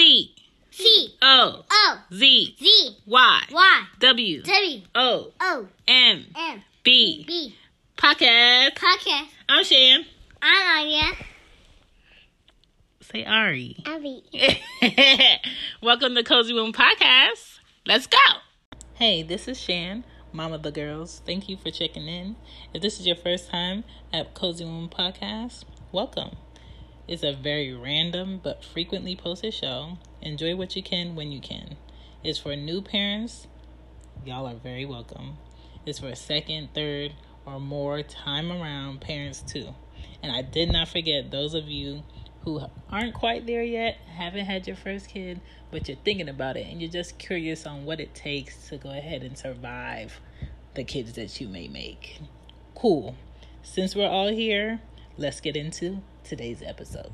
C C O O Z Z Y Y W W O O M M B B podcast. podcast. I'm Shan. I'm Anya. Say Ari. Abby. Welcome to Cozy Womb Podcast. Let's go. Hey, this is Shan, of the girls. Thank you for checking in. If this is your first time at Cozy Womb Podcast, welcome. It's a very random but frequently posted show. Enjoy what you can when you can. It's for new parents. Y'all are very welcome. It's for second, third, or more time around parents too. And I did not forget those of you who aren't quite there yet, haven't had your first kid, but you're thinking about it and you're just curious on what it takes to go ahead and survive the kids that you may make. Cool. Since we're all here, let's get into today's episode.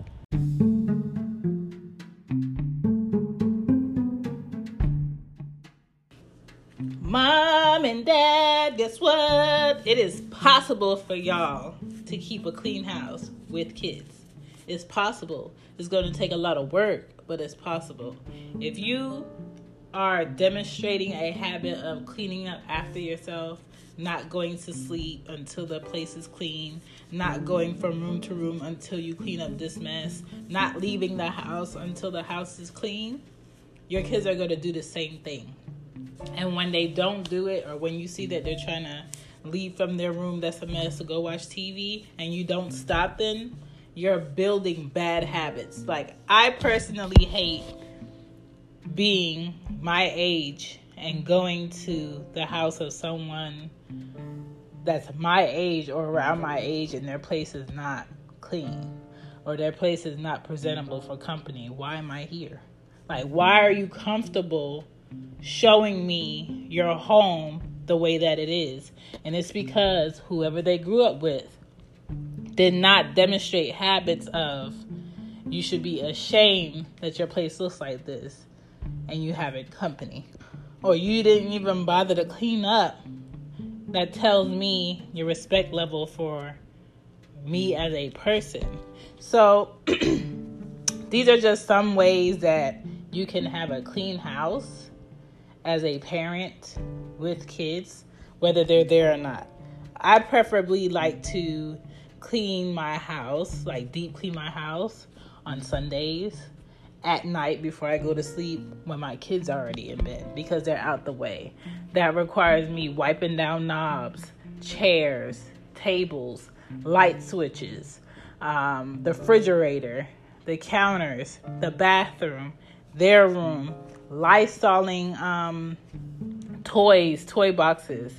Mom and dad, guess what? It is possible for y'all to keep a clean house with kids. It's possible. It's going to take a lot of work, but it's possible. If you are demonstrating a habit of cleaning up after yourself, not going to sleep until the place is clean, not going from room to room until you clean up this mess, not leaving the house until the house is clean, your kids are going to do the same thing. And when they don't do it, or when you see that they're trying to leave from their room that's a mess to go watch TV, and you don't stop them, you're building bad habits. Like, I personally hate being my age and going to the house of someone that's my age or around my age and their place is not clean or their place is not presentable for company. Why am I here? Like, why are you comfortable showing me your home the way that it is? And it's because whoever they grew up with did not demonstrate habits of you should be ashamed that your place looks like this and you have it company. Or you didn't even bother to clean up. That tells me your respect level for me as a person. So, these are just some ways that you can have a clean house as a parent with kids, whether they're there or not. I preferably like to clean my house, like deep clean my house on Sundays at night before I go to sleep when my kids are already in bed because they're out the way. That requires me wiping down knobs, chairs, tables, light switches, um, the refrigerator, the counters, the bathroom, their room, lysoling um, toys, toy boxes,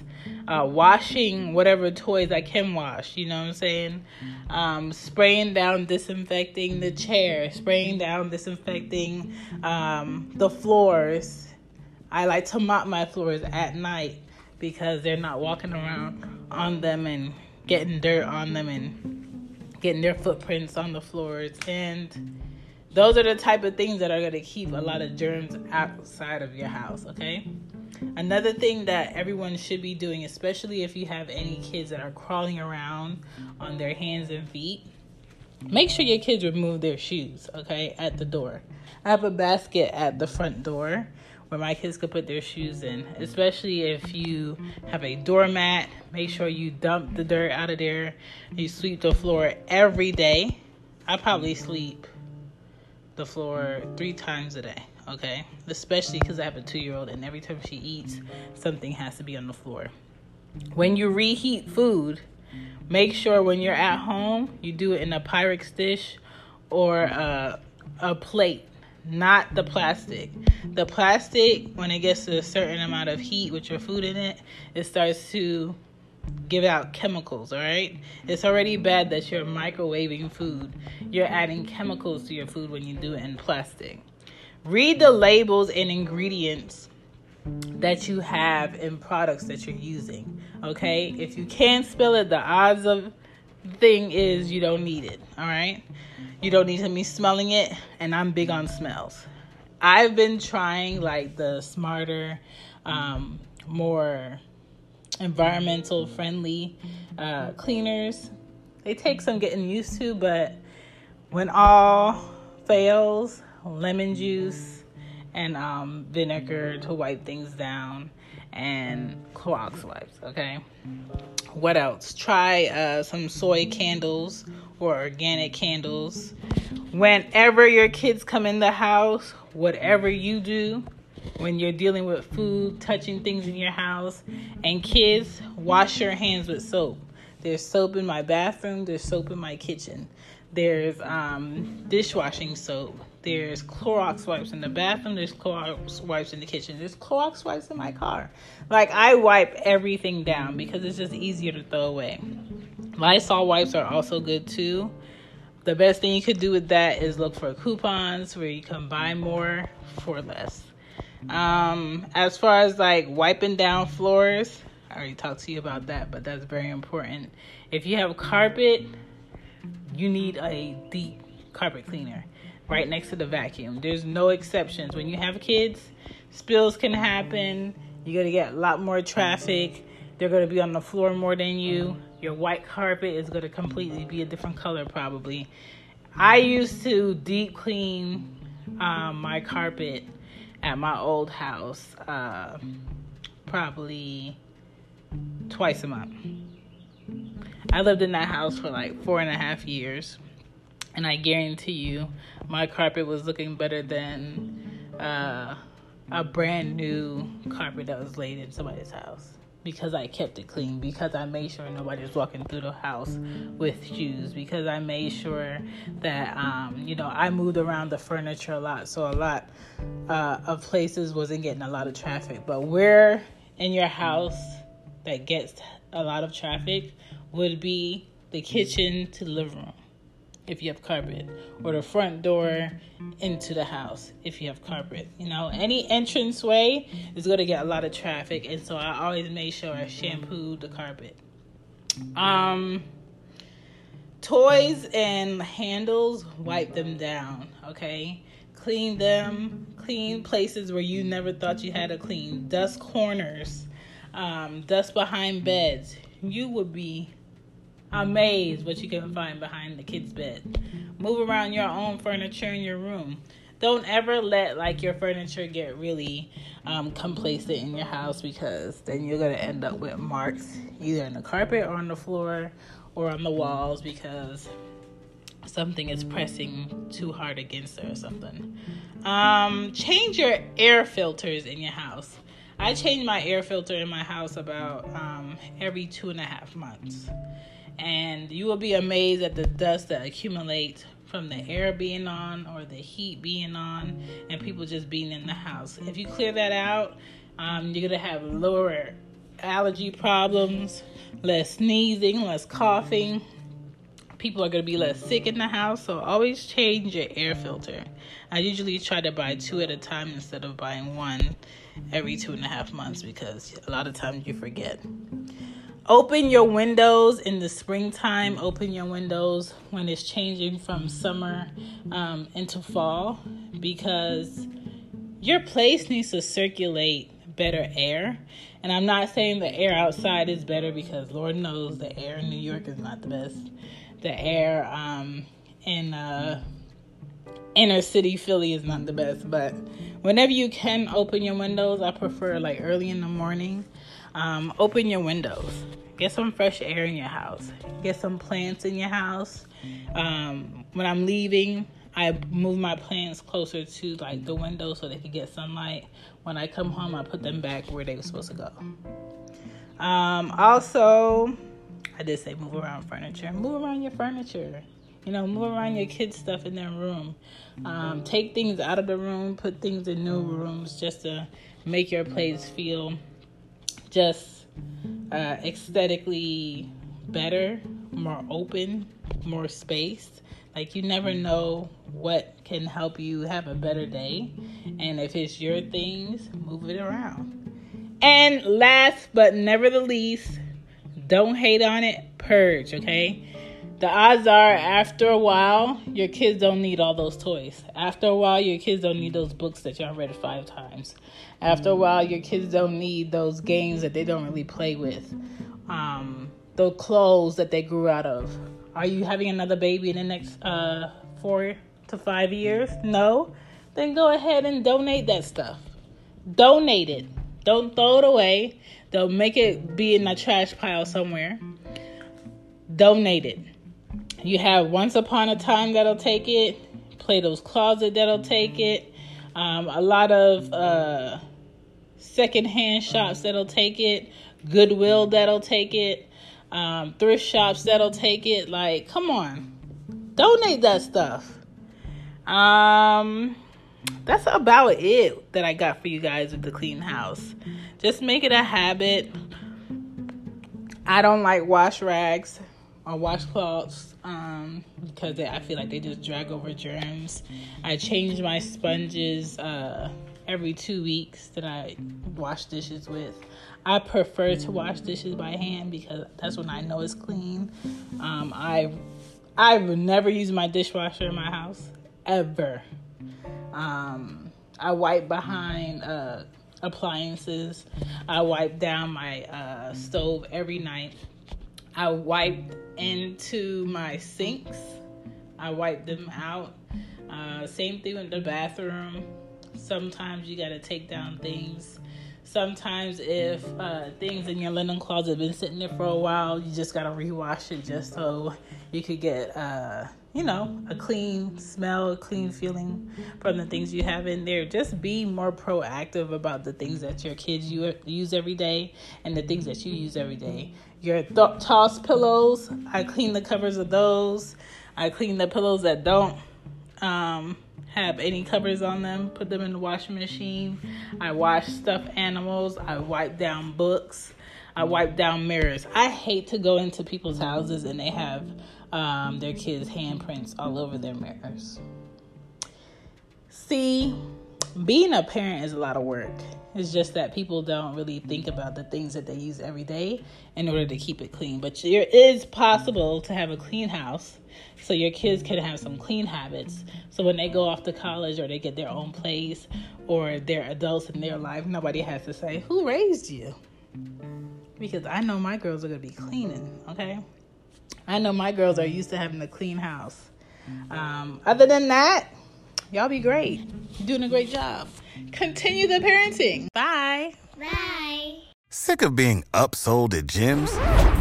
uh, washing whatever toys I can wash, you know what I'm saying? Um, spraying down, disinfecting the chair, spraying down, disinfecting um, the floors. I like to mop my floors at night because they're not walking around on them and getting dirt on them and getting their footprints on the floors. And those are the type of things that are going to keep a lot of germs outside of your house, okay? Another thing that everyone should be doing, especially if you have any kids that are crawling around on their hands and feet, make sure your kids remove their shoes, okay, at the door. I have a basket at the front door where my kids could put their shoes in, especially if you have a doormat. Make sure you dump the dirt out of there. You sweep the floor every day. I probably sleep the floor three times a day okay? Especially because I have a two year old, and every time she eats, something has to be on the floor. When you reheat food, make sure when you're at home, you do it in a Pyrex dish or a, a plate, not the plastic. The plastic, when it gets to a certain amount of heat with your food in it, it starts to give out chemicals, all right? It's already bad that you're microwaving food. You're adding chemicals to your food when you do it in plastic. Read the labels and ingredients that you have in products that you're using, okay? If you can't spell it, the odds of thing is you don't need it, all right? You don't need to be smelling it, and I'm big on smells. I've been trying like the smarter, um, more environmental friendly uh, cleaners. They take some getting used to, but when all fails, lemon juice and um, vinegar to wipe things down and Clorox wipes. Okay. What else? Try uh, some soy candles or organic candles. Whenever your kids come in the house, whatever you do, when you're dealing with food, touching things in your house, and kids, wash your hands with soap. There's soap in my bathroom, there's soap in my kitchen. There's um, dishwashing soap. There's Clorox wipes in the bathroom. There's Clorox wipes in the kitchen. There's Clorox wipes in my car. Like, I wipe everything down because it's just easier to throw away. Lysol wipes are also good too. The best thing you could do with that is look for coupons where you can buy more for less. Um, as far as like wiping down floors, I already talked to you about that, but that's very important. If you have carpet, you need a deep carpet cleaner right next to the vacuum. There's no exceptions. When you have kids, spills can happen. You're going to get a lot more traffic. They're going to be on the floor more than you. Your white carpet is going to completely be a different color, probably. I used to deep clean um, my carpet at my old house uh, probably twice a month. I lived in that house for like four and a half years, and I guarantee you, my carpet was looking better than uh, a brand new carpet that was laid in somebody's house because I kept it clean, because I made sure nobody was walking through the house with shoes, because I made sure that um, you know I moved around the furniture a lot, so a lot uh, of places wasn't getting a lot of traffic. But where in your house that gets a lot of traffic would be the kitchen to the living room if you have carpet, or the front door into the house if you have carpet. You know, any entrance way is going to get a lot of traffic, and so I always make sure I shampoo the carpet. Um, toys and handles, wipe them down, okay? Clean them, clean places where you never thought you had to clean, dust corners, um, dust behind beds. You would be amazed what you can find behind the kid's bed. Move around your own furniture in your room. Don't ever let like your furniture get really um, complacent in your house because then you're gonna end up with marks either in the carpet or on the floor or on the walls because something is pressing too hard against it or something. Um, change your air filters in your house. I change my air filter in my house about um, every two and a half months and you will be amazed at the dust that accumulates from the air being on or the heat being on and people just being in the house. If you clear that out, um, you're gonna have lower allergy problems, less sneezing, less coughing. People are gonna be less sick in the house, so always change your air filter. I usually try to buy two at a time instead of buying one every two and a half months because a lot of times you forget. Open your windows in the springtime. Open your windows when it's changing from summer um, into fall because your place needs to circulate better air. And I'm not saying the air outside is better because Lord knows the air in New York is not the best. The air um, in uh, inner city Philly is not the best. But whenever you can open your windows, I prefer like early in the morning um, open your windows. Get some fresh air in your house. Get some plants in your house. Um, when I'm leaving, I move my plants closer to like the window so they can get sunlight. When I come home, I put them back where they were supposed to go. Um, also, I did say move around furniture. Move around your furniture. You know, move around your kids' stuff in their room. Um, take things out of the room, put things in new rooms just to make your place feel just uh, aesthetically better, more open, more space. Like you never know what can help you have a better day. And if it's your things, move it around. And last but never the least, don't hate on it, purge, okay? The odds are after a while, your kids don't need all those toys. After a while, your kids don't need those books that y'all read five times. After a while, your kids don't need those games that they don't really play with. Um, the clothes that they grew out of. Are you having another baby in the next uh, four to five years? No? Then go ahead and donate that stuff. Donate it. Don't throw it away. They'll make it be in a trash pile somewhere. Donate it. You have Once Upon a Time that'll take it. Plato's Closet that'll take it. Um, a lot of uh, secondhand shops that'll take it. Goodwill that'll take it. Um, thrift shops that'll take it. Like, come on. Donate that stuff. Um, that's about it that I got for you guys with the clean house. Just make it a habit. I don't like wash rags or washcloths um, because they, I feel like they just drag over germs. I change my sponges uh, every two weeks that I wash dishes with. I prefer to wash dishes by hand because that's when I know it's clean. Um, I I would never use my dishwasher in my house ever. Um, I wipe behind uh, appliances. I wipe down my uh, stove every night. I wipe into my sinks. I wipe them out. Uh, same thing with the bathroom. Sometimes you got to take down things. Sometimes if uh, things in your linen closet have been sitting there for a while, you just got to rewash it just so you could get uh, you know, a clean smell, a clean feeling from the things you have in there. Just be more proactive about the things that your kids use every day and the things that you use every day. Your th- toss pillows, I clean the covers of those. I clean the pillows that don't um, have any covers on them, put them in the washing machine. I wash stuffed animals. I wipe down books. I wipe down mirrors. I hate to go into people's houses and they have um, their kids' handprints all over their mirrors. See, being a parent is a lot of work. It's just that people don't really think about the things that they use every day in order to keep it clean. But it is possible to have a clean house so your kids can have some clean habits. So when they go off to college or they get their own place or they're adults in their life, nobody has to say, Who raised you? Because I know my girls are going to be cleaning, okay? I know my girls are used to having a clean house. Um, other than that, y'all be great. You're doing a great job. Continue the parenting. Bye. Bye. Sick of being upsold at gyms?